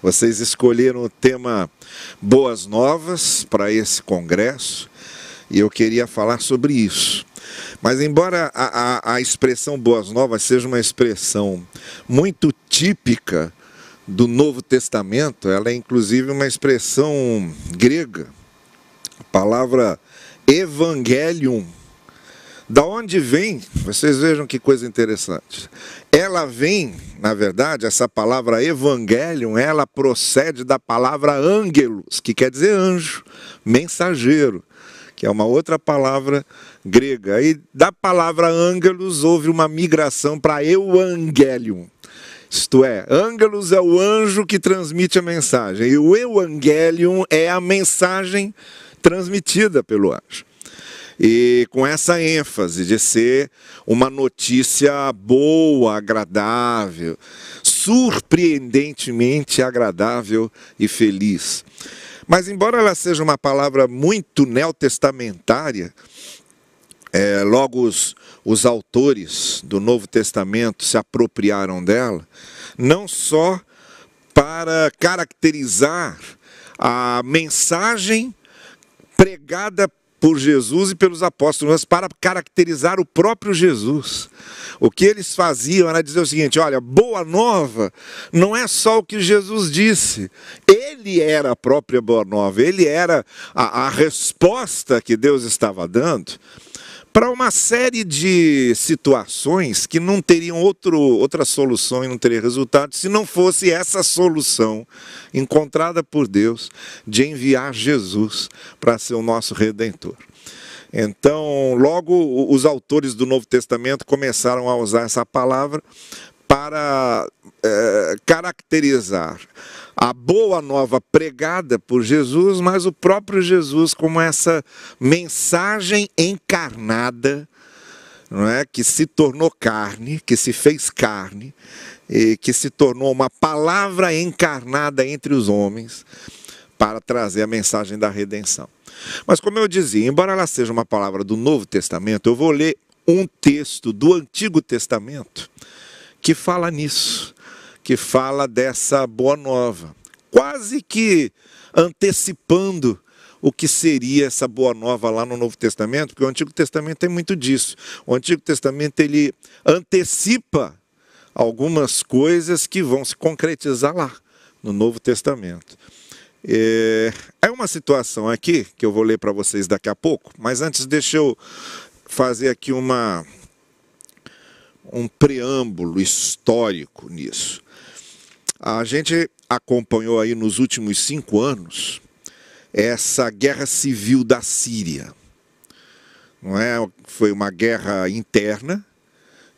Vocês escolheram o tema Boas Novas para esse congresso e eu queria falar sobre isso. Mas, embora a, a, a expressão Boas Novas seja uma expressão muito típica do Novo Testamento, ela é inclusive uma expressão grega. A palavra evangelium. Da onde vem? Vocês vejam que coisa interessante. Ela vem, na verdade, essa palavra evangelium, ela procede da palavra angelos, que quer dizer anjo, mensageiro, que é uma outra palavra grega. E da palavra angelos houve uma migração para evangelium isto é, Angelus é o anjo que transmite a mensagem, e o Evangelium é a mensagem transmitida pelo anjo. E com essa ênfase de ser uma notícia boa, agradável, surpreendentemente agradável e feliz. Mas, embora ela seja uma palavra muito neotestamentária, é, logo os, os autores do Novo Testamento se apropriaram dela, não só para caracterizar a mensagem pregada por Jesus e pelos apóstolos, mas para caracterizar o próprio Jesus. O que eles faziam era dizer o seguinte: olha, boa nova não é só o que Jesus disse, ele era a própria boa nova, ele era a, a resposta que Deus estava dando para uma série de situações que não teriam outro, outra solução e não teria resultado se não fosse essa solução encontrada por Deus de enviar Jesus para ser o nosso redentor. Então, logo os autores do Novo Testamento começaram a usar essa palavra para é, caracterizar a boa nova pregada por Jesus, mas o próprio Jesus como essa mensagem encarnada, não é, que se tornou carne, que se fez carne, e que se tornou uma palavra encarnada entre os homens para trazer a mensagem da redenção. Mas como eu dizia, embora ela seja uma palavra do Novo Testamento, eu vou ler um texto do Antigo Testamento que fala nisso que fala dessa boa nova, quase que antecipando o que seria essa boa nova lá no Novo Testamento, porque o Antigo Testamento tem muito disso. O Antigo Testamento ele antecipa algumas coisas que vão se concretizar lá no Novo Testamento. É, é uma situação aqui que eu vou ler para vocês daqui a pouco, mas antes deixa eu fazer aqui uma um preâmbulo histórico nisso. A gente acompanhou aí nos últimos cinco anos essa guerra civil da Síria. Não é? Foi uma guerra interna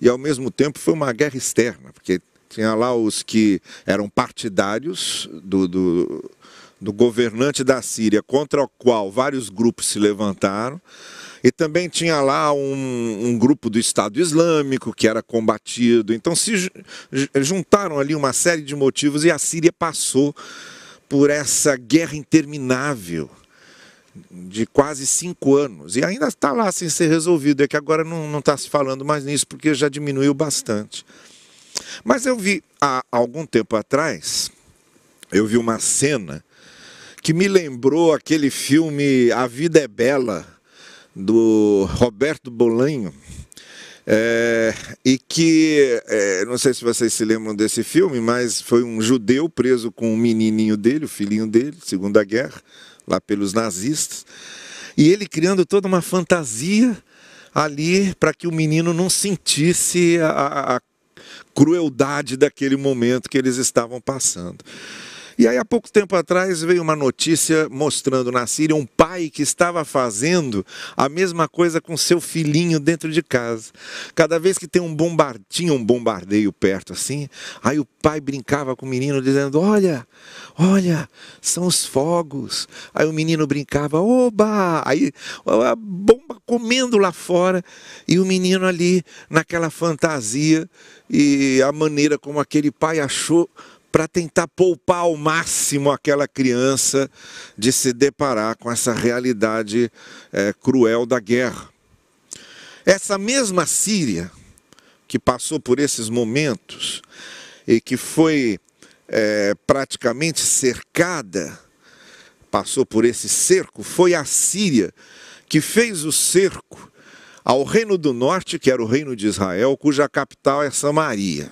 e ao mesmo tempo foi uma guerra externa, porque tinha lá os que eram partidários do, do, do governante da Síria, contra o qual vários grupos se levantaram e também tinha lá um, um, grupo do Estado Islâmico que era combatido. Então se juntaram ali uma série de motivos e a Síria passou por essa guerra interminável de quase cinco anos. E ainda está lá sem ser resolvido. É que agora não está se falando mais nisso porque já diminuiu bastante. Mas eu vi há algum tempo atrás, eu vi uma cena que me lembrou aquele filme A Vida é Bela do Roberto Bolanho, é, e que, é, não sei se vocês se lembram desse filme, mas foi um judeu preso com um menininho dele, o filhinho dele, Segunda Guerra, lá pelos nazistas, e ele criando toda uma fantasia ali para que o menino não sentisse a, a crueldade daquele momento que eles estavam passando. E aí, há pouco tempo atrás, veio uma notícia mostrando na Síria um pai que estava fazendo a mesma coisa com seu filhinho dentro de casa. Cada vez que tem um bombardeio, tinha um bombardeio perto assim, aí o pai brincava com o menino dizendo: Olha, olha, são os fogos. Aí o menino brincava: Oba! Aí a bomba comendo lá fora e o menino ali naquela fantasia e a maneira como aquele pai achou para tentar poupar ao máximo aquela criança de se deparar com essa realidade é, cruel da guerra. Essa mesma Síria, que passou por esses momentos e que foi é, praticamente cercada, passou por esse cerco, foi a Síria que fez o cerco ao Reino do Norte, que era o Reino de Israel, cuja capital é Samaria.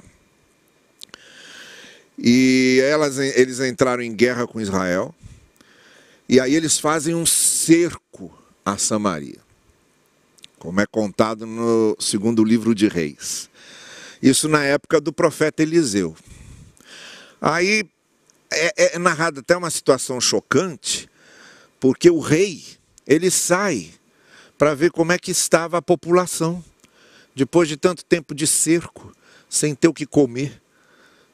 E elas, eles entraram em guerra com Israel, e aí eles fazem um cerco a Samaria, como é contado no segundo livro de Reis. Isso na época do profeta Eliseu. Aí é, é narrada até uma situação chocante, porque o rei, ele sai para ver como é que estava a população, depois de tanto tempo de cerco, sem ter o que comer,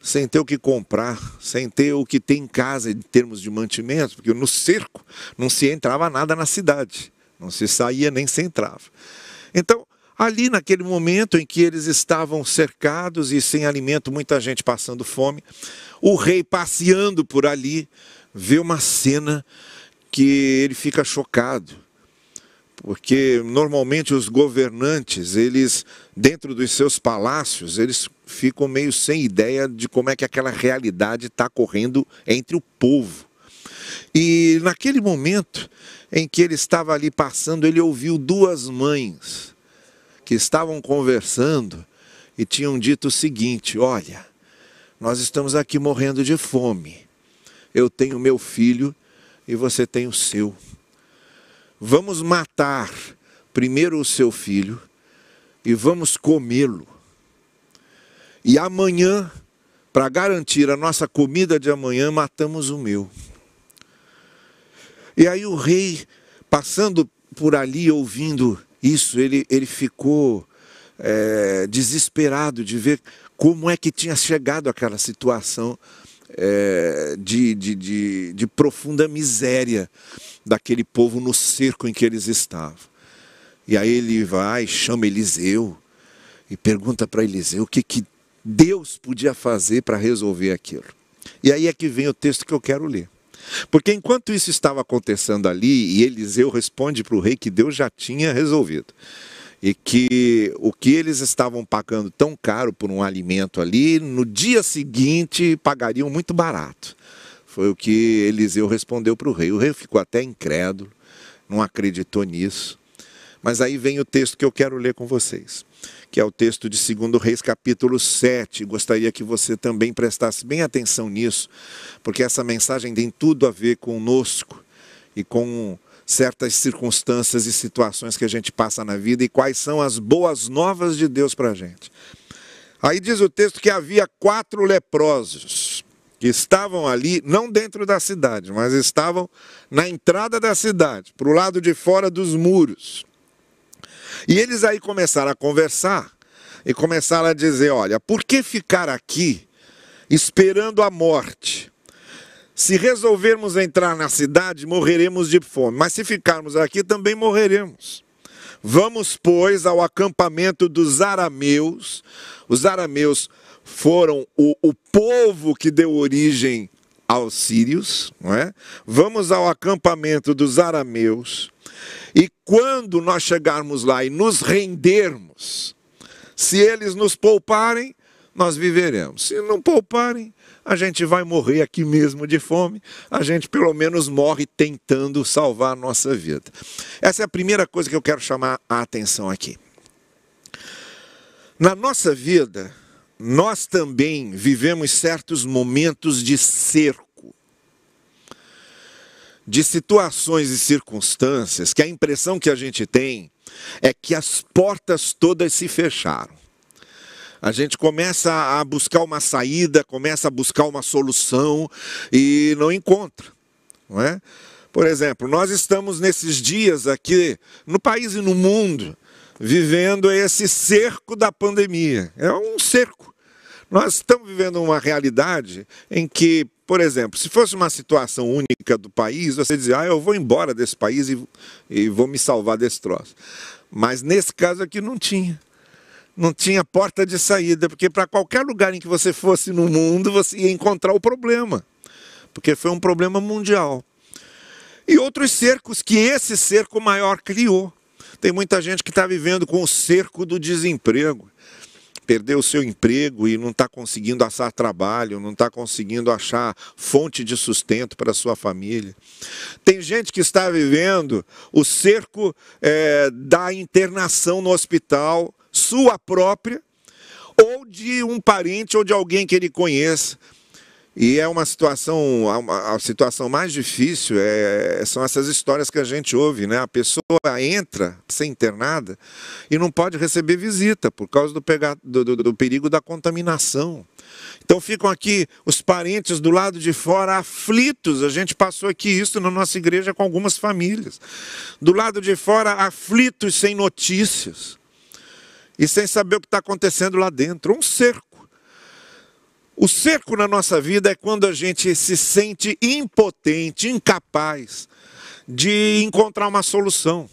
sem ter o que comprar, sem ter o que ter em casa em termos de mantimentos, porque no cerco não se entrava nada na cidade, não se saía nem se entrava. Então, ali naquele momento em que eles estavam cercados e sem alimento, muita gente passando fome, o rei passeando por ali, vê uma cena que ele fica chocado. Porque normalmente os governantes, eles dentro dos seus palácios, eles ficam meio sem ideia de como é que aquela realidade está correndo entre o povo. E naquele momento em que ele estava ali passando, ele ouviu duas mães que estavam conversando e tinham dito o seguinte: Olha, nós estamos aqui morrendo de fome. Eu tenho meu filho e você tem o seu. Vamos matar primeiro o seu filho e vamos comê-lo. E amanhã, para garantir a nossa comida de amanhã, matamos o meu. E aí o rei, passando por ali, ouvindo isso, ele, ele ficou é, desesperado de ver como é que tinha chegado aquela situação é, de, de, de, de profunda miséria daquele povo no cerco em que eles estavam. E aí ele vai, chama Eliseu e pergunta para Eliseu o que, que Deus podia fazer para resolver aquilo. E aí é que vem o texto que eu quero ler. Porque enquanto isso estava acontecendo ali, e Eliseu responde para o rei que Deus já tinha resolvido e que o que eles estavam pagando tão caro por um alimento ali, no dia seguinte pagariam muito barato. Foi o que Eliseu respondeu para o rei. O rei ficou até incrédulo, não acreditou nisso. Mas aí vem o texto que eu quero ler com vocês, que é o texto de 2 Reis, capítulo 7. Gostaria que você também prestasse bem atenção nisso, porque essa mensagem tem tudo a ver conosco e com certas circunstâncias e situações que a gente passa na vida e quais são as boas novas de Deus para a gente. Aí diz o texto que havia quatro leprosos que estavam ali, não dentro da cidade, mas estavam na entrada da cidade, para o lado de fora dos muros. E eles aí começaram a conversar e começaram a dizer: olha, por que ficar aqui esperando a morte? Se resolvermos entrar na cidade, morreremos de fome, mas se ficarmos aqui, também morreremos. Vamos, pois, ao acampamento dos arameus. Os arameus foram o, o povo que deu origem aos sírios, não é? Vamos ao acampamento dos arameus. E quando nós chegarmos lá e nos rendermos, se eles nos pouparem, nós viveremos. Se não pouparem, a gente vai morrer aqui mesmo de fome, a gente pelo menos morre tentando salvar a nossa vida. Essa é a primeira coisa que eu quero chamar a atenção aqui. Na nossa vida, nós também vivemos certos momentos de cerco, de situações e circunstâncias que a impressão que a gente tem é que as portas todas se fecharam a gente começa a buscar uma saída, começa a buscar uma solução e não encontra, não é? Por exemplo, nós estamos nesses dias aqui no país e no mundo vivendo esse cerco da pandemia. É um cerco. Nós estamos vivendo uma realidade em que, por exemplo, se fosse uma situação única do país, você dizia, ah, eu vou embora desse país e, e vou me salvar desse troço. Mas nesse caso aqui não tinha não tinha porta de saída, porque para qualquer lugar em que você fosse no mundo, você ia encontrar o problema, porque foi um problema mundial. E outros cercos que esse cerco maior criou. Tem muita gente que está vivendo com o cerco do desemprego, perdeu o seu emprego e não está conseguindo achar trabalho, não está conseguindo achar fonte de sustento para sua família. Tem gente que está vivendo o cerco é, da internação no hospital, sua própria, ou de um parente ou de alguém que ele conheça. E é uma situação, a, situação mais difícil é, são essas histórias que a gente ouve, né? A pessoa entra, ser internada, e não pode receber visita por causa do, pega, do, do, do perigo da contaminação. Então ficam aqui os parentes do lado de fora aflitos. A gente passou aqui isso na nossa igreja com algumas famílias. Do lado de fora aflitos sem notícias e sem saber o que está acontecendo lá dentro. Um cerco. O cerco na nossa vida é quando a gente se sente impotente, incapaz de encontrar uma solução,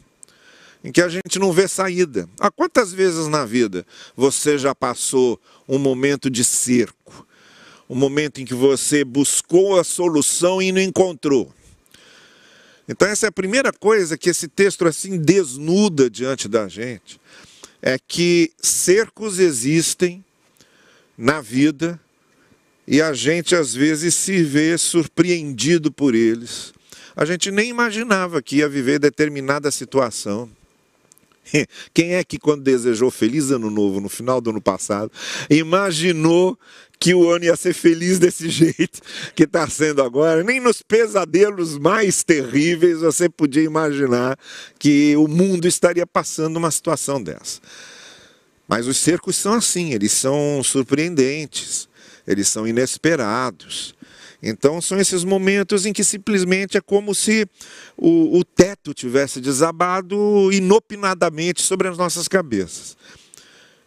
em que a gente não vê saída. Há quantas vezes na vida você já passou um momento de cerco? Um momento em que você buscou a solução e não encontrou. Então essa é a primeira coisa que esse texto assim desnuda diante da gente, é que cercos existem na vida e a gente às vezes se vê surpreendido por eles. A gente nem imaginava que ia viver determinada situação. Quem é que, quando desejou feliz ano novo no final do ano passado, imaginou que o ano ia ser feliz desse jeito que está sendo agora? Nem nos pesadelos mais terríveis você podia imaginar que o mundo estaria passando uma situação dessa. Mas os cercos são assim, eles são surpreendentes eles são inesperados. Então, são esses momentos em que simplesmente é como se o, o teto tivesse desabado inopinadamente sobre as nossas cabeças.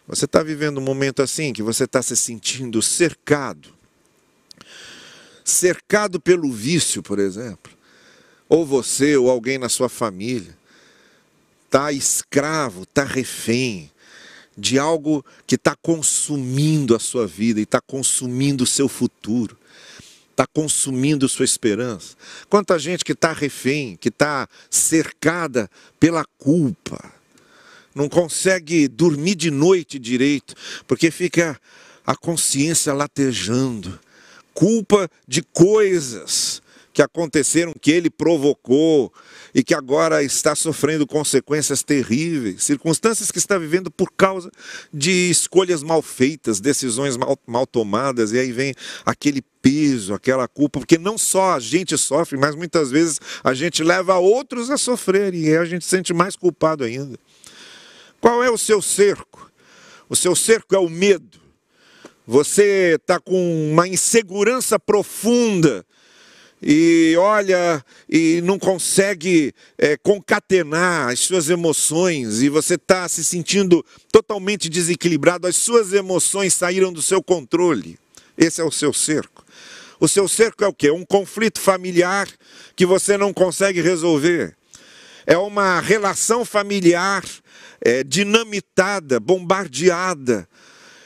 Você está vivendo um momento assim que você está se sentindo cercado. Cercado pelo vício, por exemplo, ou você ou alguém na sua família. Está escravo, está refém de algo que está consumindo a sua vida e está consumindo o seu futuro, está consumindo sua esperança. Quanta gente que está refém, que está cercada pela culpa, não consegue dormir de noite direito, porque fica a consciência latejando culpa de coisas que aconteceram, que ele provocou e que agora está sofrendo consequências terríveis, circunstâncias que está vivendo por causa de escolhas mal feitas, decisões mal, mal tomadas, e aí vem aquele peso, aquela culpa, porque não só a gente sofre, mas muitas vezes a gente leva outros a sofrerem e a gente se sente mais culpado ainda. Qual é o seu cerco? O seu cerco é o medo. Você está com uma insegurança profunda e olha e não consegue é, concatenar as suas emoções e você está se sentindo totalmente desequilibrado, as suas emoções saíram do seu controle. Esse é o seu cerco. O seu cerco é o quê? Um conflito familiar que você não consegue resolver. É uma relação familiar é, dinamitada, bombardeada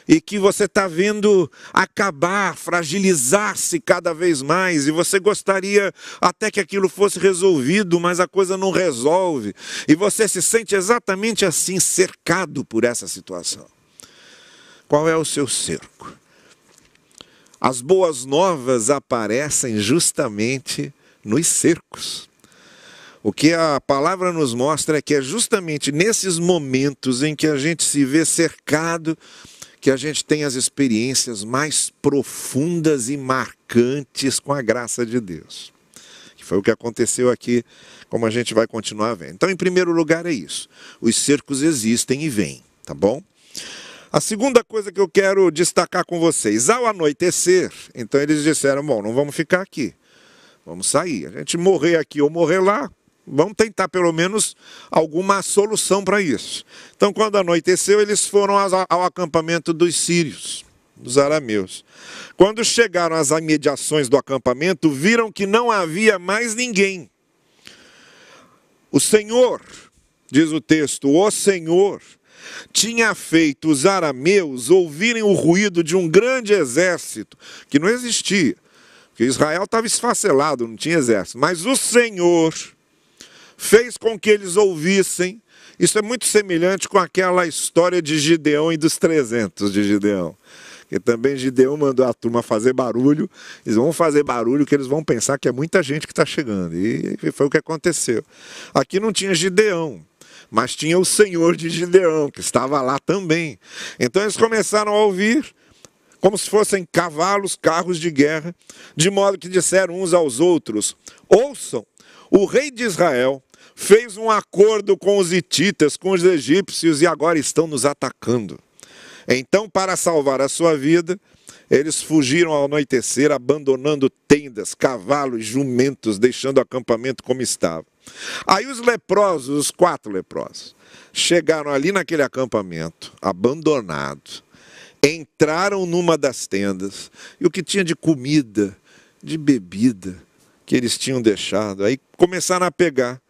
e que você está vendo acabar, fragilizar-se cada vez mais, e você gostaria até que aquilo fosse resolvido, mas a coisa não resolve, e você se sente exatamente assim, cercado por essa situação. Qual é o seu cerco? As boas novas aparecem justamente nos cercos. O que a palavra nos mostra é que é justamente nesses momentos em que a gente se vê cercado que a gente tem as experiências mais profundas e marcantes com a graça de Deus. Que foi o que aconteceu aqui, como a gente vai continuar vendo. Então, em primeiro lugar, é isso. Os cercos existem e vêm, tá bom? A segunda coisa que eu quero destacar com vocês, ao anoitecer, então eles disseram: bom, não vamos ficar aqui, vamos sair. A gente morrer aqui ou morrer lá, Vamos tentar pelo menos alguma solução para isso. Então, quando anoiteceu, eles foram ao acampamento dos sírios, dos arameus. Quando chegaram às imediações do acampamento, viram que não havia mais ninguém. O Senhor, diz o texto, o Senhor tinha feito os arameus ouvirem o ruído de um grande exército que não existia. Porque Israel estava esfacelado, não tinha exército. Mas o Senhor fez com que eles ouvissem Isso é muito semelhante com aquela história de Gideão e dos 300 de Gideão. Que também Gideão mandou a turma fazer barulho. Eles vão fazer barulho que eles vão pensar que é muita gente que está chegando. E foi o que aconteceu. Aqui não tinha Gideão, mas tinha o Senhor de Gideão, que estava lá também. Então eles começaram a ouvir como se fossem cavalos, carros de guerra, de modo que disseram uns aos outros: Ouçam, o rei de Israel fez um acordo com os hititas, com os egípcios e agora estão nos atacando. Então, para salvar a sua vida, eles fugiram ao anoitecer, abandonando tendas, cavalos, jumentos, deixando o acampamento como estava. Aí os leprosos, os quatro leprosos, chegaram ali naquele acampamento, abandonado, entraram numa das tendas, e o que tinha de comida, de bebida, que eles tinham deixado, aí começaram a pegar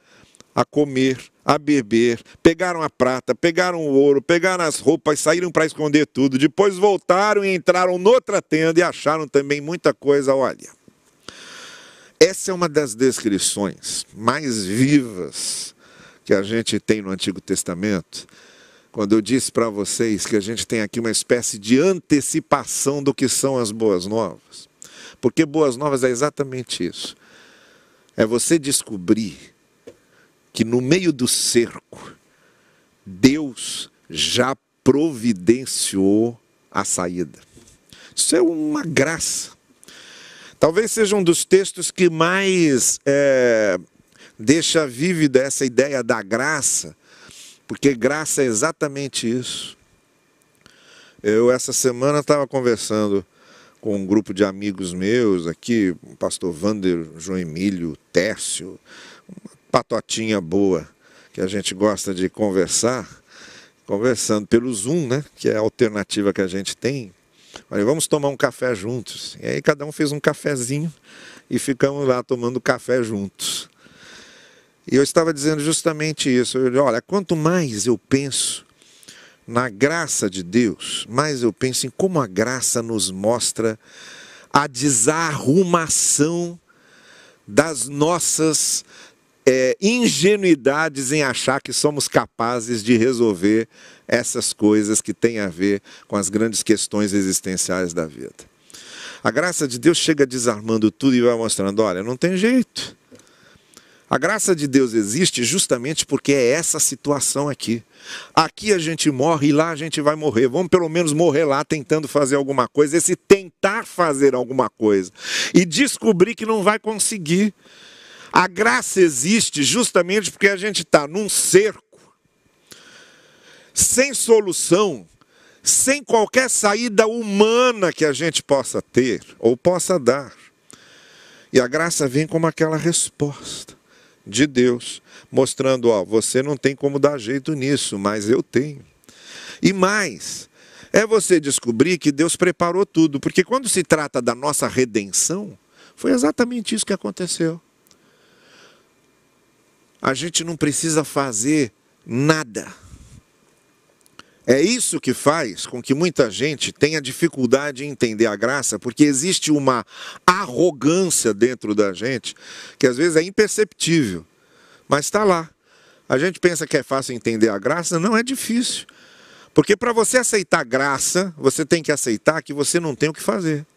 a comer, a beber, pegaram a prata, pegaram o ouro, pegaram as roupas, saíram para esconder tudo. Depois voltaram e entraram noutra tenda e acharam também muita coisa. Olha, essa é uma das descrições mais vivas que a gente tem no Antigo Testamento. Quando eu disse para vocês que a gente tem aqui uma espécie de antecipação do que são as boas novas. Porque boas novas é exatamente isso. É você descobrir que no meio do cerco, Deus já providenciou a saída. Isso é uma graça. Talvez seja um dos textos que mais é, deixa vívida essa ideia da graça, porque graça é exatamente isso. Eu, essa semana, estava conversando com um grupo de amigos meus aqui, o pastor Vander, João Emílio, Tércio, patotinha boa que a gente gosta de conversar, conversando pelo Zoom, né? Que é a alternativa que a gente tem. Falei, vamos tomar um café juntos. E aí cada um fez um cafezinho e ficamos lá tomando café juntos. E eu estava dizendo justamente isso. Eu olha, quanto mais eu penso na graça de Deus, mais eu penso em como a graça nos mostra a desarrumação das nossas é, ingenuidades em achar que somos capazes de resolver essas coisas que têm a ver com as grandes questões existenciais da vida. A graça de Deus chega desarmando tudo e vai mostrando: olha, não tem jeito. A graça de Deus existe justamente porque é essa situação aqui. Aqui a gente morre e lá a gente vai morrer. Vamos pelo menos morrer lá tentando fazer alguma coisa. Esse tentar fazer alguma coisa e descobrir que não vai conseguir. A graça existe justamente porque a gente está num cerco, sem solução, sem qualquer saída humana que a gente possa ter ou possa dar. E a graça vem como aquela resposta de Deus, mostrando: ó, você não tem como dar jeito nisso, mas eu tenho. E mais, é você descobrir que Deus preparou tudo, porque quando se trata da nossa redenção, foi exatamente isso que aconteceu a gente não precisa fazer nada. É isso que faz com que muita gente tenha dificuldade em entender a graça, porque existe uma arrogância dentro da gente que às vezes é imperceptível, mas está lá. A gente pensa que é fácil entender a graça, não é difícil. Porque para você aceitar graça, você tem que aceitar que você não tem o que fazer.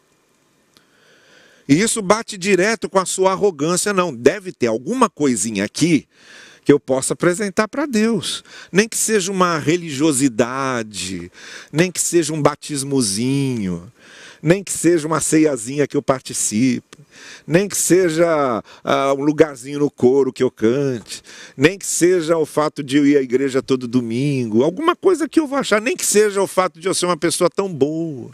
E isso bate direto com a sua arrogância, não. Deve ter alguma coisinha aqui que eu possa apresentar para Deus. Nem que seja uma religiosidade, nem que seja um batismozinho, nem que seja uma ceiazinha que eu participe, nem que seja uh, um lugarzinho no coro que eu cante, nem que seja o fato de eu ir à igreja todo domingo, alguma coisa que eu vou achar, nem que seja o fato de eu ser uma pessoa tão boa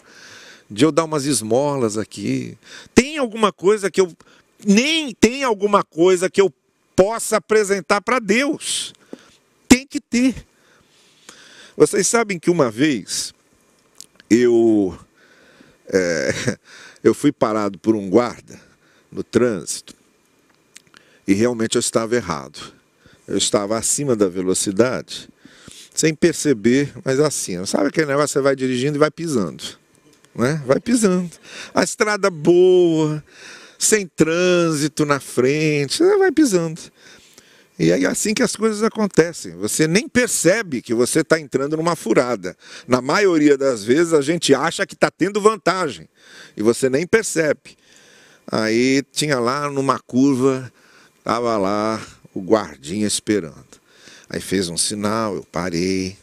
de eu dar umas esmolas aqui. Tem alguma coisa que eu. Nem tem alguma coisa que eu possa apresentar para Deus. Tem que ter. Vocês sabem que uma vez eu. É, eu fui parado por um guarda no trânsito e realmente eu estava errado. Eu estava acima da velocidade, sem perceber, mas assim, sabe aquele negócio você vai dirigindo e vai pisando né? vai pisando. A estrada boa, sem trânsito na frente, vai pisando. E é assim que as coisas acontecem. Você nem percebe que você está entrando numa furada. Na maioria das vezes a gente acha que está tendo vantagem. E você nem percebe. Aí tinha lá numa curva, estava lá o guardinha esperando. Aí fez um sinal, eu parei.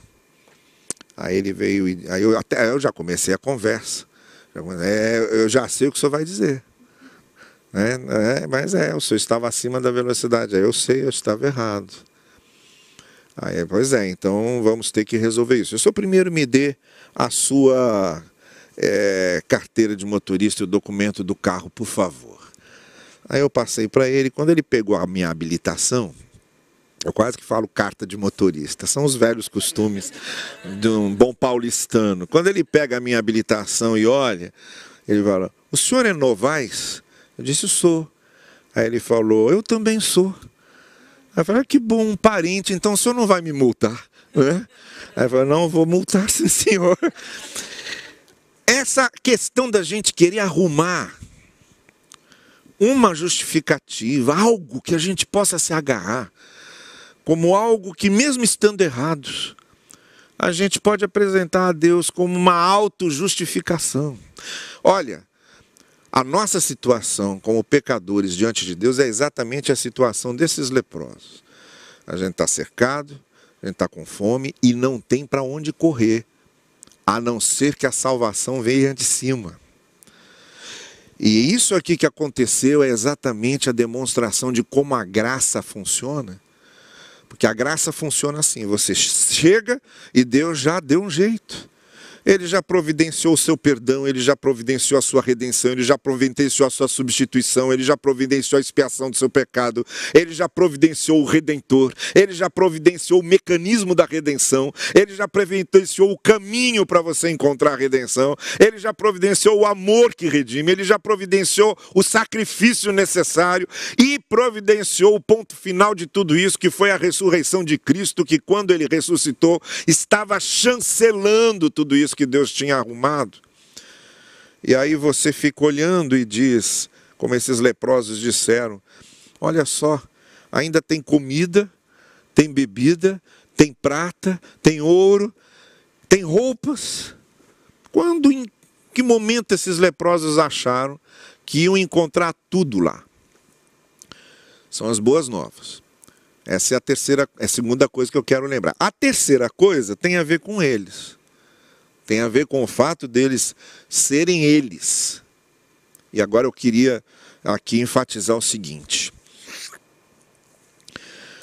Aí ele veio, aí eu até eu já comecei a conversa. É, eu já sei o que o senhor vai dizer. É, é, mas é, o senhor estava acima da velocidade. Aí eu sei, eu estava errado. Aí, pois é, então vamos ter que resolver isso. O senhor primeiro me dê a sua é, carteira de motorista e o documento do carro, por favor. Aí eu passei para ele, quando ele pegou a minha habilitação, eu quase que falo carta de motorista, são os velhos costumes de um bom paulistano. Quando ele pega a minha habilitação e olha, ele fala: O senhor é Novaes? Eu disse, sou. Aí ele falou, eu também sou. Aí eu falei, ah, que bom, um parente, então o senhor não vai me multar. Né? Aí eu falei, não, vou multar sim, senhor. Essa questão da gente querer arrumar uma justificativa, algo que a gente possa se agarrar, como algo que, mesmo estando errados, a gente pode apresentar a Deus como uma autojustificação. Olha, a nossa situação como pecadores diante de Deus é exatamente a situação desses leprosos. A gente está cercado, a gente está com fome e não tem para onde correr, a não ser que a salvação venha de cima. E isso aqui que aconteceu é exatamente a demonstração de como a graça funciona. Porque a graça funciona assim: você chega e Deus já deu um jeito. Ele já providenciou o seu perdão, ele já providenciou a sua redenção, ele já providenciou a sua substituição, ele já providenciou a expiação do seu pecado, ele já providenciou o redentor, ele já providenciou o mecanismo da redenção, ele já providenciou o caminho para você encontrar a redenção, ele já providenciou o amor que redime, ele já providenciou o sacrifício necessário e providenciou o ponto final de tudo isso, que foi a ressurreição de Cristo, que quando ele ressuscitou, estava chancelando tudo isso que Deus tinha arrumado. E aí você fica olhando e diz, como esses leprosos disseram: olha só, ainda tem comida, tem bebida, tem prata, tem ouro, tem roupas. Quando, em que momento esses leprosos acharam que iam encontrar tudo lá? São as boas novas. Essa é a terceira, é a segunda coisa que eu quero lembrar. A terceira coisa tem a ver com eles. Tem a ver com o fato deles serem eles. E agora eu queria aqui enfatizar o seguinte: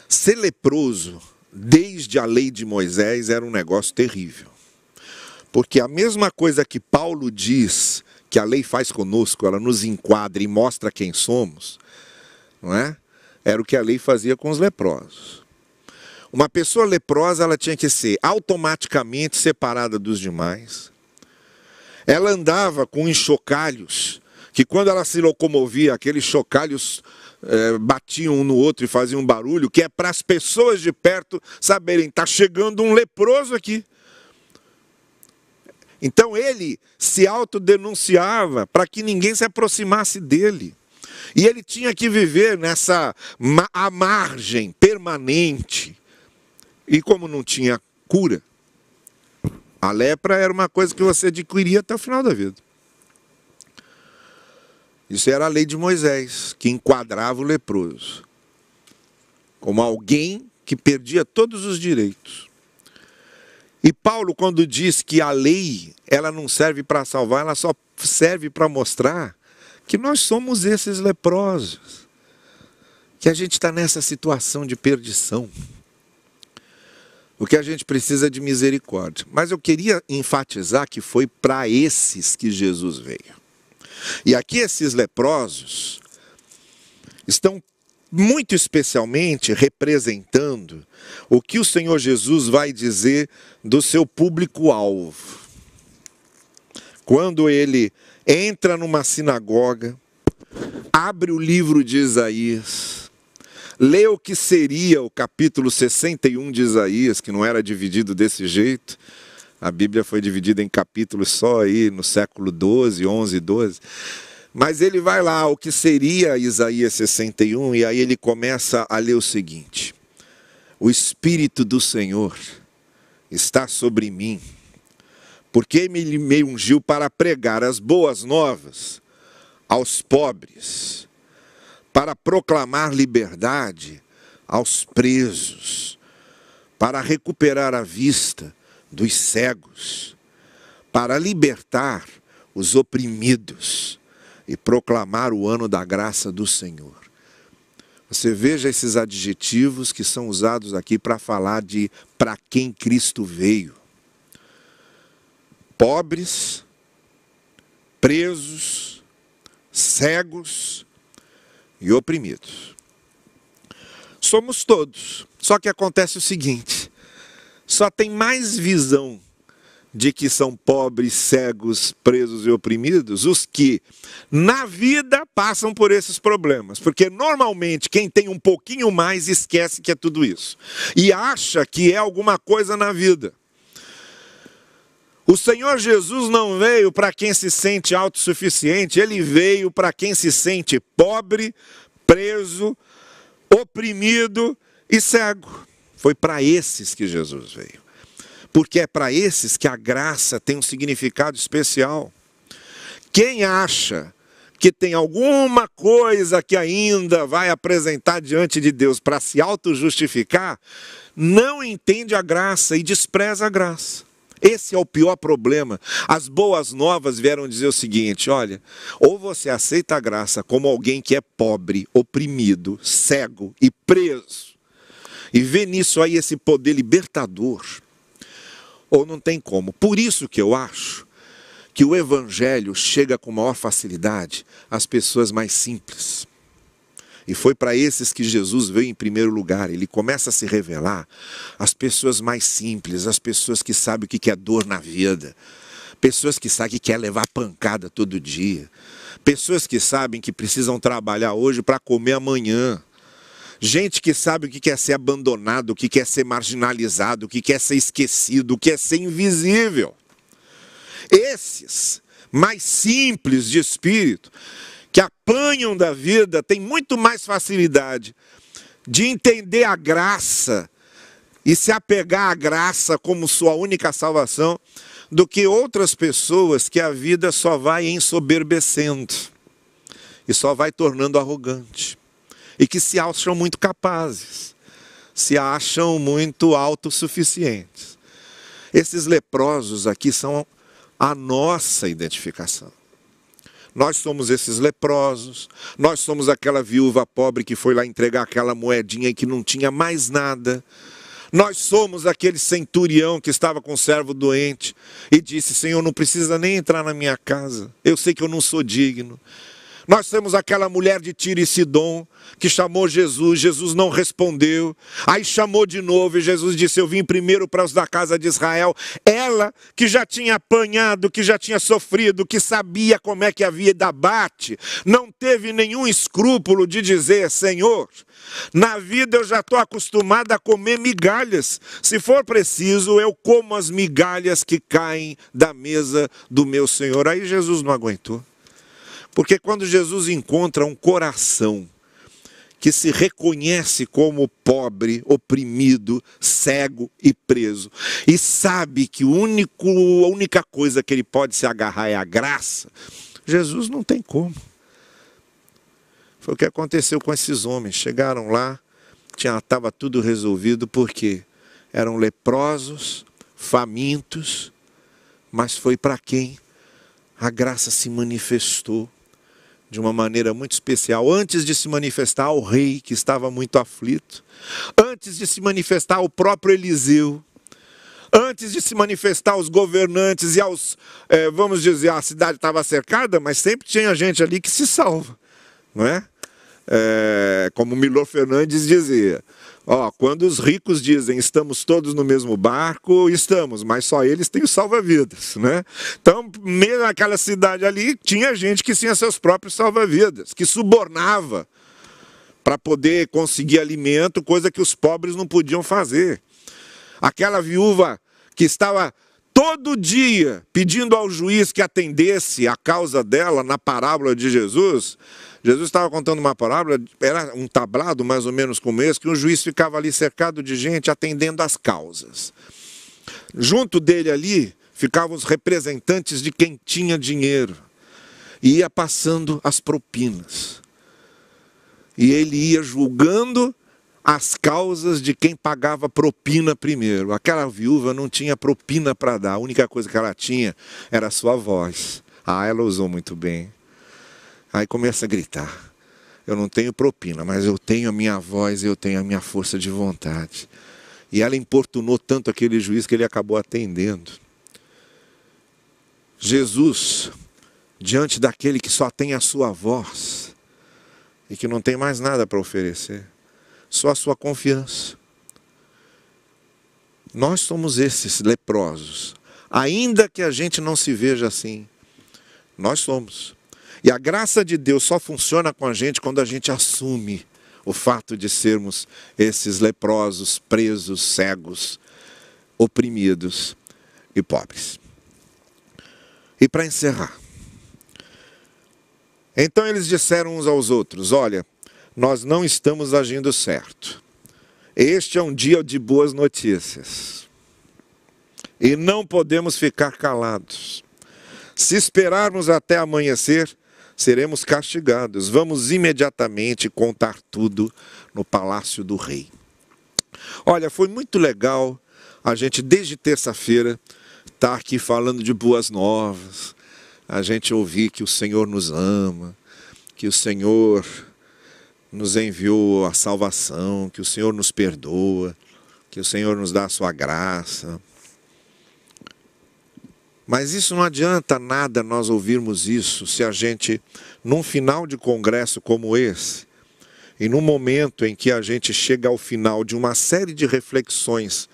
ser leproso, desde a lei de Moisés, era um negócio terrível. Porque a mesma coisa que Paulo diz que a lei faz conosco, ela nos enquadra e mostra quem somos, não é? Era o que a lei fazia com os leprosos. Uma pessoa leprosa, ela tinha que ser automaticamente separada dos demais. Ela andava com enxocalhos, que quando ela se locomovia, aqueles chocalhos é, batiam um no outro e faziam um barulho, que é para as pessoas de perto saberem, está chegando um leproso aqui. Então ele se autodenunciava para que ninguém se aproximasse dele. E ele tinha que viver nessa a margem permanente e como não tinha cura, a lepra era uma coisa que você adquiria até o final da vida. Isso era a lei de Moisés, que enquadrava o leproso como alguém que perdia todos os direitos. E Paulo, quando diz que a lei ela não serve para salvar, ela só serve para mostrar que nós somos esses leprosos, que a gente está nessa situação de perdição. O que a gente precisa é de misericórdia. Mas eu queria enfatizar que foi para esses que Jesus veio. E aqui esses leprosos estão muito especialmente representando o que o Senhor Jesus vai dizer do seu público-alvo. Quando ele entra numa sinagoga, abre o livro de Isaías, Lê o que seria o capítulo 61 de Isaías, que não era dividido desse jeito. A Bíblia foi dividida em capítulos só aí no século 12, 11, 12. Mas ele vai lá, o que seria Isaías 61, e aí ele começa a ler o seguinte: o Espírito do Senhor está sobre mim, porque me ungiu para pregar as boas novas aos pobres, para proclamar liberdade aos presos, para recuperar a vista dos cegos, para libertar os oprimidos e proclamar o ano da graça do Senhor. Você veja esses adjetivos que são usados aqui para falar de para quem Cristo veio. Pobres, presos, cegos e oprimidos. Somos todos. Só que acontece o seguinte: só tem mais visão de que são pobres, cegos, presos e oprimidos, os que na vida passam por esses problemas. Porque normalmente quem tem um pouquinho mais esquece que é tudo isso e acha que é alguma coisa na vida. O Senhor Jesus não veio para quem se sente autossuficiente, ele veio para quem se sente pobre, preso, oprimido e cego. Foi para esses que Jesus veio porque é para esses que a graça tem um significado especial. Quem acha que tem alguma coisa que ainda vai apresentar diante de Deus para se auto-justificar, não entende a graça e despreza a graça. Esse é o pior problema. As boas novas vieram dizer o seguinte: olha, ou você aceita a graça como alguém que é pobre, oprimido, cego e preso, e vê nisso aí esse poder libertador, ou não tem como. Por isso que eu acho que o evangelho chega com maior facilidade às pessoas mais simples. E foi para esses que Jesus veio em primeiro lugar. Ele começa a se revelar às pessoas mais simples, às pessoas que sabem o que é dor na vida, pessoas que sabem que quer levar pancada todo dia, pessoas que sabem que precisam trabalhar hoje para comer amanhã. Gente que sabe o que quer ser abandonado, o que quer ser marginalizado, o que quer ser esquecido, o que é ser invisível. Esses, mais simples de espírito, que apanham da vida, têm muito mais facilidade de entender a graça e se apegar à graça como sua única salvação do que outras pessoas que a vida só vai ensoberbecendo e só vai tornando arrogante e que se acham muito capazes, se acham muito autossuficientes. Esses leprosos aqui são a nossa identificação. Nós somos esses leprosos, nós somos aquela viúva pobre que foi lá entregar aquela moedinha e que não tinha mais nada. Nós somos aquele centurião que estava com o servo doente e disse: Senhor, não precisa nem entrar na minha casa, eu sei que eu não sou digno. Nós temos aquela mulher de Tiro e Sidom que chamou Jesus, Jesus não respondeu. Aí chamou de novo e Jesus disse: Eu vim primeiro para os da casa de Israel. Ela que já tinha apanhado, que já tinha sofrido, que sabia como é que a vida bate, não teve nenhum escrúpulo de dizer: Senhor, na vida eu já estou acostumada a comer migalhas. Se for preciso, eu como as migalhas que caem da mesa do meu Senhor. Aí Jesus não aguentou. Porque quando Jesus encontra um coração que se reconhece como pobre, oprimido, cego e preso, e sabe que único, a única coisa que ele pode se agarrar é a graça, Jesus não tem como. Foi o que aconteceu com esses homens. Chegaram lá, estava tudo resolvido, porque eram leprosos, famintos, mas foi para quem a graça se manifestou de uma maneira muito especial, antes de se manifestar ao rei que estava muito aflito, antes de se manifestar ao próprio Eliseu, antes de se manifestar aos governantes e aos, é, vamos dizer, a cidade estava cercada, mas sempre tinha gente ali que se salva, não é? É como Milor Fernandes dizia, Ó, quando os ricos dizem estamos todos no mesmo barco, estamos, mas só eles têm o salva-vidas, né? Então, mesmo naquela cidade ali, tinha gente que tinha seus próprios salva-vidas, que subornava para poder conseguir alimento, coisa que os pobres não podiam fazer. Aquela viúva que estava todo dia pedindo ao juiz que atendesse a causa dela na parábola de Jesus, Jesus estava contando uma parábola, era um tablado mais ou menos como esse, que um juiz ficava ali cercado de gente atendendo às causas. Junto dele ali ficavam os representantes de quem tinha dinheiro e ia passando as propinas. E ele ia julgando as causas de quem pagava propina primeiro. Aquela viúva não tinha propina para dar, a única coisa que ela tinha era a sua voz. Ah, ela usou muito bem. Aí começa a gritar. Eu não tenho propina, mas eu tenho a minha voz e eu tenho a minha força de vontade. E ela importunou tanto aquele juiz que ele acabou atendendo. Jesus, diante daquele que só tem a sua voz e que não tem mais nada para oferecer, só a sua confiança. Nós somos esses leprosos, ainda que a gente não se veja assim, nós somos. E a graça de Deus só funciona com a gente quando a gente assume o fato de sermos esses leprosos, presos, cegos, oprimidos e pobres. E para encerrar. Então eles disseram uns aos outros: Olha, nós não estamos agindo certo. Este é um dia de boas notícias. E não podemos ficar calados. Se esperarmos até amanhecer, seremos castigados. Vamos imediatamente contar tudo no palácio do rei. Olha, foi muito legal a gente, desde terça-feira, estar tá aqui falando de boas novas, a gente ouvir que o Senhor nos ama, que o Senhor nos enviou a salvação, que o Senhor nos perdoa, que o Senhor nos dá a sua graça. Mas isso não adianta nada nós ouvirmos isso se a gente, num final de congresso como esse, e num momento em que a gente chega ao final de uma série de reflexões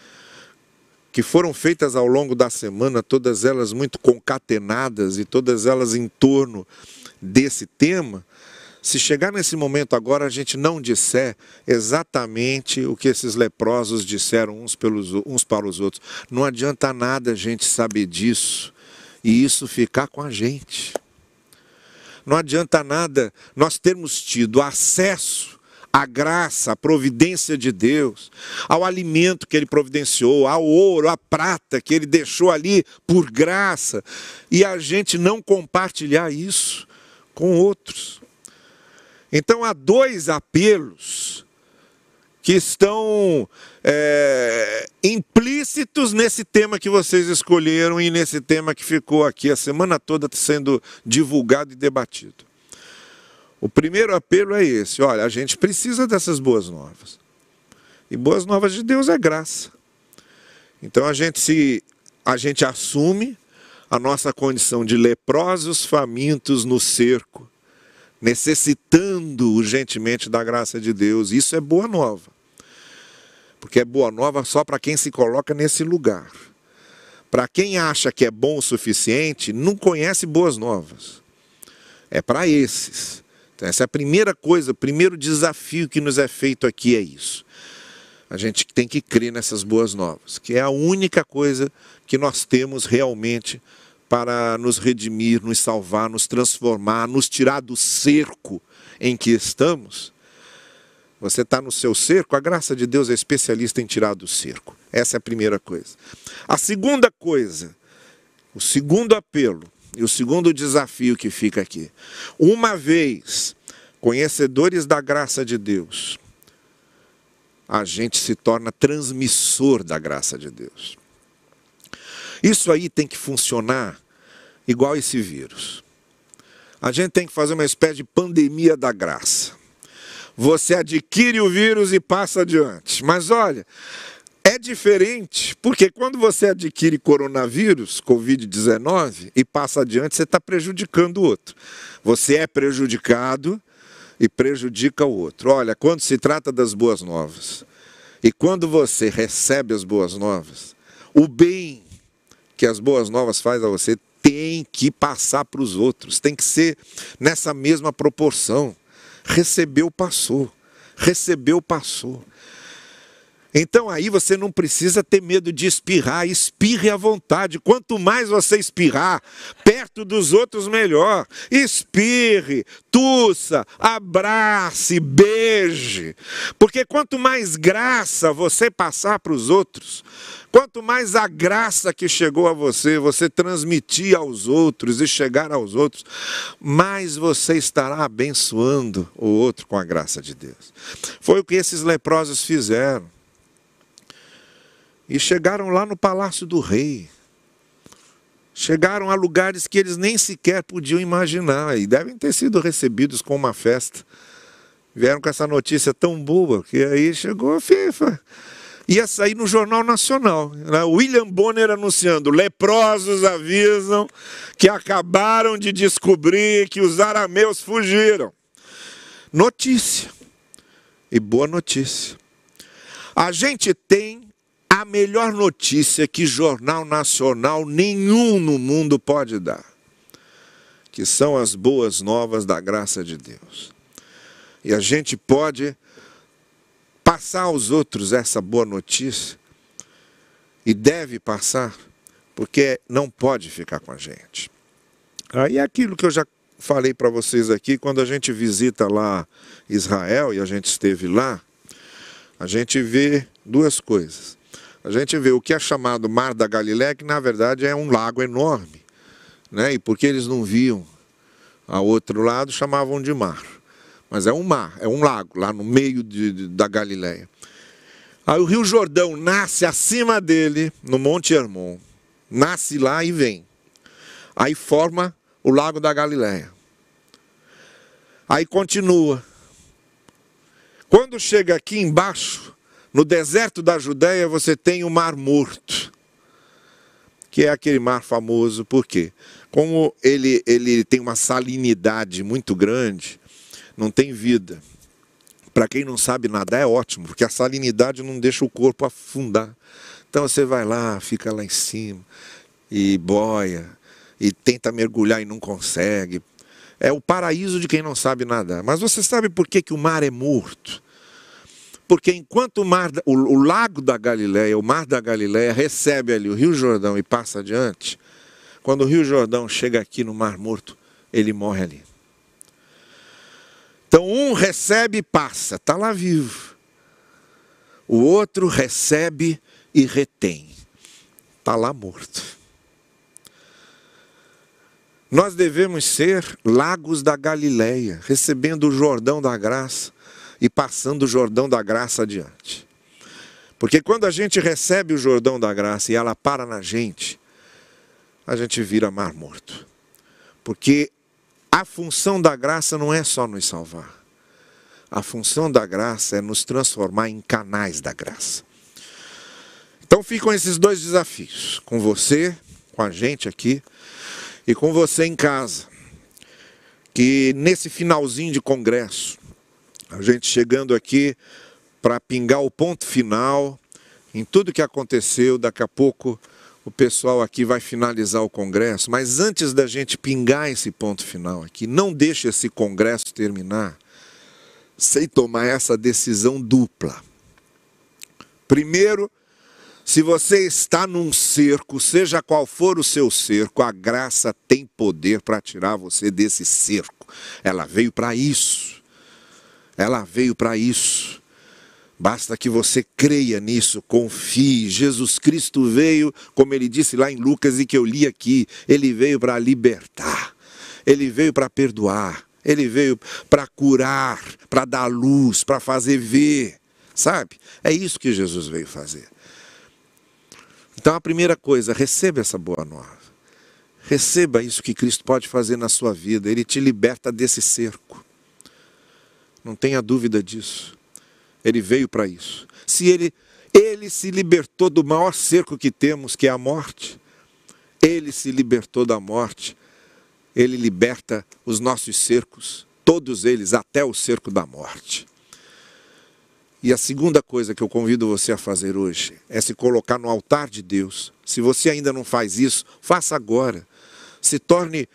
que foram feitas ao longo da semana, todas elas muito concatenadas e todas elas em torno desse tema, se chegar nesse momento agora a gente não disser exatamente o que esses leprosos disseram uns, pelos, uns para os outros, não adianta nada a gente saber disso e isso ficar com a gente. Não adianta nada nós termos tido acesso à graça, à providência de Deus, ao alimento que Ele providenciou, ao ouro, à prata que Ele deixou ali por graça, e a gente não compartilhar isso com outros. Então há dois apelos que estão é, implícitos nesse tema que vocês escolheram e nesse tema que ficou aqui a semana toda sendo divulgado e debatido. O primeiro apelo é esse: olha, a gente precisa dessas boas novas. E boas novas de Deus é graça. Então a gente se a gente assume a nossa condição de leprosos famintos no cerco necessitando urgentemente da graça de Deus. Isso é boa nova. Porque é boa nova só para quem se coloca nesse lugar. Para quem acha que é bom o suficiente, não conhece boas novas. É para esses. Então, essa é a primeira coisa, o primeiro desafio que nos é feito aqui é isso. A gente tem que crer nessas boas novas, que é a única coisa que nós temos realmente para nos redimir, nos salvar, nos transformar, nos tirar do cerco em que estamos. Você está no seu cerco, a graça de Deus é especialista em tirar do cerco. Essa é a primeira coisa. A segunda coisa, o segundo apelo e o segundo desafio que fica aqui. Uma vez conhecedores da graça de Deus, a gente se torna transmissor da graça de Deus. Isso aí tem que funcionar igual esse vírus. A gente tem que fazer uma espécie de pandemia da graça. Você adquire o vírus e passa adiante. Mas olha, é diferente, porque quando você adquire coronavírus, Covid-19, e passa adiante, você está prejudicando o outro. Você é prejudicado e prejudica o outro. Olha, quando se trata das boas novas, e quando você recebe as boas novas, o bem que as boas novas faz a você tem que passar para os outros, tem que ser nessa mesma proporção. Recebeu, passou. Recebeu, passou. Então aí você não precisa ter medo de espirrar, espirre à vontade. Quanto mais você espirrar perto dos outros, melhor. Espirre, tussa, abrace, beije. Porque quanto mais graça você passar para os outros, quanto mais a graça que chegou a você, você transmitir aos outros e chegar aos outros, mais você estará abençoando o outro com a graça de Deus. Foi o que esses leprosos fizeram. E chegaram lá no palácio do rei. Chegaram a lugares que eles nem sequer podiam imaginar e devem ter sido recebidos com uma festa. Vieram com essa notícia tão boa que aí chegou a FIFA. Ia sair no Jornal Nacional. Né? William Bonner anunciando: leprosos avisam que acabaram de descobrir que os arameus fugiram. Notícia. E boa notícia. A gente tem a melhor notícia que jornal nacional nenhum no mundo pode dar, que são as boas novas da graça de Deus. E a gente pode passar aos outros essa boa notícia, e deve passar, porque não pode ficar com a gente. Aí é aquilo que eu já falei para vocês aqui, quando a gente visita lá Israel, e a gente esteve lá, a gente vê duas coisas a gente vê o que é chamado Mar da Galiléia, que na verdade é um lago enorme. Né? E porque eles não viam ao outro lado, chamavam de mar. Mas é um mar, é um lago, lá no meio de, de, da Galiléia. Aí o Rio Jordão nasce acima dele, no Monte Hermon. Nasce lá e vem. Aí forma o Lago da Galiléia. Aí continua. Quando chega aqui embaixo, no deserto da Judéia você tem o Mar Morto, que é aquele mar famoso, por quê? Como ele, ele tem uma salinidade muito grande, não tem vida. Para quem não sabe nadar é ótimo, porque a salinidade não deixa o corpo afundar. Então você vai lá, fica lá em cima e boia e tenta mergulhar e não consegue. É o paraíso de quem não sabe nadar. Mas você sabe por que, que o mar é morto? Porque enquanto o, mar, o, o lago da Galileia, o mar da Galileia, recebe ali o Rio Jordão e passa adiante, quando o Rio Jordão chega aqui no Mar Morto, ele morre ali. Então um recebe e passa, está lá vivo. O outro recebe e retém, está lá morto. Nós devemos ser lagos da Galileia, recebendo o Jordão da graça e passando o Jordão da graça adiante. Porque quando a gente recebe o Jordão da graça e ela para na gente, a gente vira mar morto. Porque a função da graça não é só nos salvar. A função da graça é nos transformar em canais da graça. Então ficam esses dois desafios, com você, com a gente aqui e com você em casa. Que nesse finalzinho de congresso, a gente chegando aqui para pingar o ponto final em tudo que aconteceu. Daqui a pouco o pessoal aqui vai finalizar o congresso, mas antes da gente pingar esse ponto final aqui, não deixe esse congresso terminar sem tomar essa decisão dupla. Primeiro, se você está num cerco, seja qual for o seu cerco, a graça tem poder para tirar você desse cerco. Ela veio para isso. Ela veio para isso. Basta que você creia nisso, confie. Jesus Cristo veio, como ele disse lá em Lucas e que eu li aqui, ele veio para libertar, ele veio para perdoar, ele veio para curar, para dar luz, para fazer ver, sabe? É isso que Jesus veio fazer. Então a primeira coisa, receba essa boa nova. Receba isso que Cristo pode fazer na sua vida, ele te liberta desse cerco. Não tenha dúvida disso. Ele veio para isso. Se ele, ele se libertou do maior cerco que temos, que é a morte, ele se libertou da morte, ele liberta os nossos cercos, todos eles, até o cerco da morte. E a segunda coisa que eu convido você a fazer hoje é se colocar no altar de Deus. Se você ainda não faz isso, faça agora. Se torne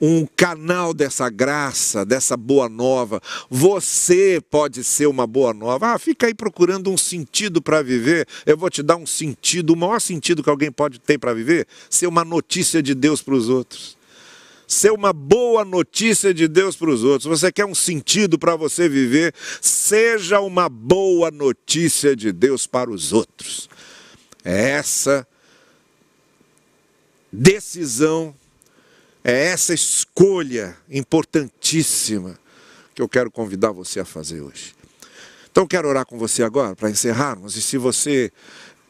um canal dessa graça, dessa boa nova. Você pode ser uma boa nova. Ah, fica aí procurando um sentido para viver. Eu vou te dar um sentido, o maior sentido que alguém pode ter para viver, ser uma notícia de Deus para os outros. Ser uma boa notícia de Deus para os outros. Você quer um sentido para você viver? Seja uma boa notícia de Deus para os outros. É essa decisão é essa escolha importantíssima que eu quero convidar você a fazer hoje. Então, quero orar com você agora para encerrarmos. E se você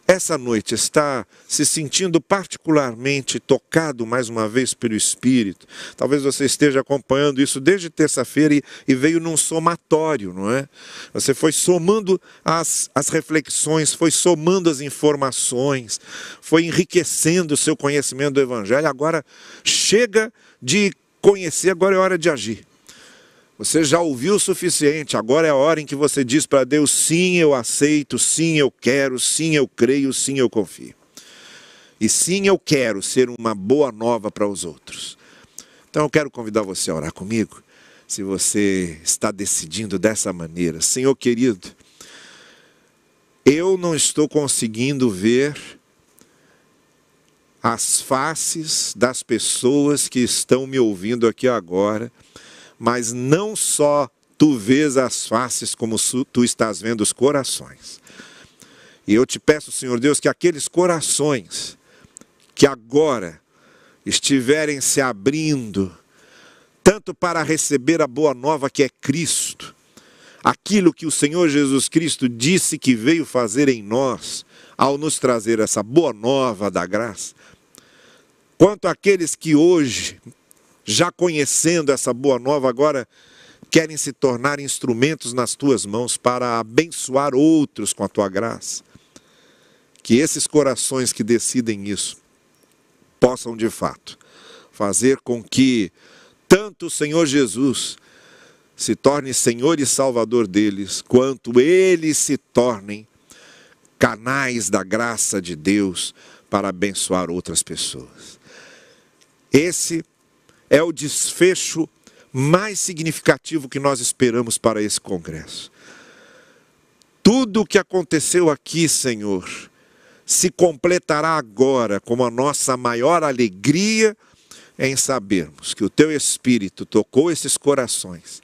essa noite está se sentindo particularmente tocado mais uma vez pelo Espírito. Talvez você esteja acompanhando isso desde terça-feira e, e, veio num somatório, não é? Você foi somando as, as reflexões, foi somando as informações, foi enriquecendo o seu conhecimento do Evangelho. Agora chega de conhecer, agora é hora de agir. Você já ouviu o suficiente, agora é a hora em que você diz para Deus: sim, eu aceito, sim, eu quero, sim, eu creio, sim, eu confio. E sim, eu quero ser uma boa nova para os outros. Então eu quero convidar você a orar comigo, se você está decidindo dessa maneira. Senhor querido, eu não estou conseguindo ver as faces das pessoas que estão me ouvindo aqui agora mas não só tu vês as faces, como tu estás vendo os corações. E eu te peço, Senhor Deus, que aqueles corações que agora estiverem se abrindo, tanto para receber a boa nova que é Cristo, aquilo que o Senhor Jesus Cristo disse que veio fazer em nós, ao nos trazer essa boa nova da graça, quanto aqueles que hoje já conhecendo essa boa nova, agora querem se tornar instrumentos nas tuas mãos para abençoar outros com a tua graça. Que esses corações que decidem isso possam de fato fazer com que tanto o Senhor Jesus se torne Senhor e Salvador deles, quanto eles se tornem canais da graça de Deus para abençoar outras pessoas. Esse é o desfecho mais significativo que nós esperamos para esse congresso. Tudo o que aconteceu aqui, Senhor, se completará agora como a nossa maior alegria em sabermos que o teu Espírito tocou esses corações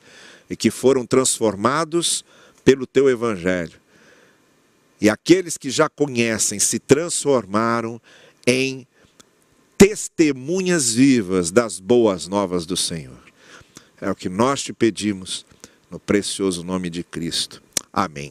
e que foram transformados pelo teu Evangelho. E aqueles que já conhecem se transformaram em testemunhas vivas das boas novas do Senhor. É o que nós te pedimos, no precioso nome de Cristo. Amém.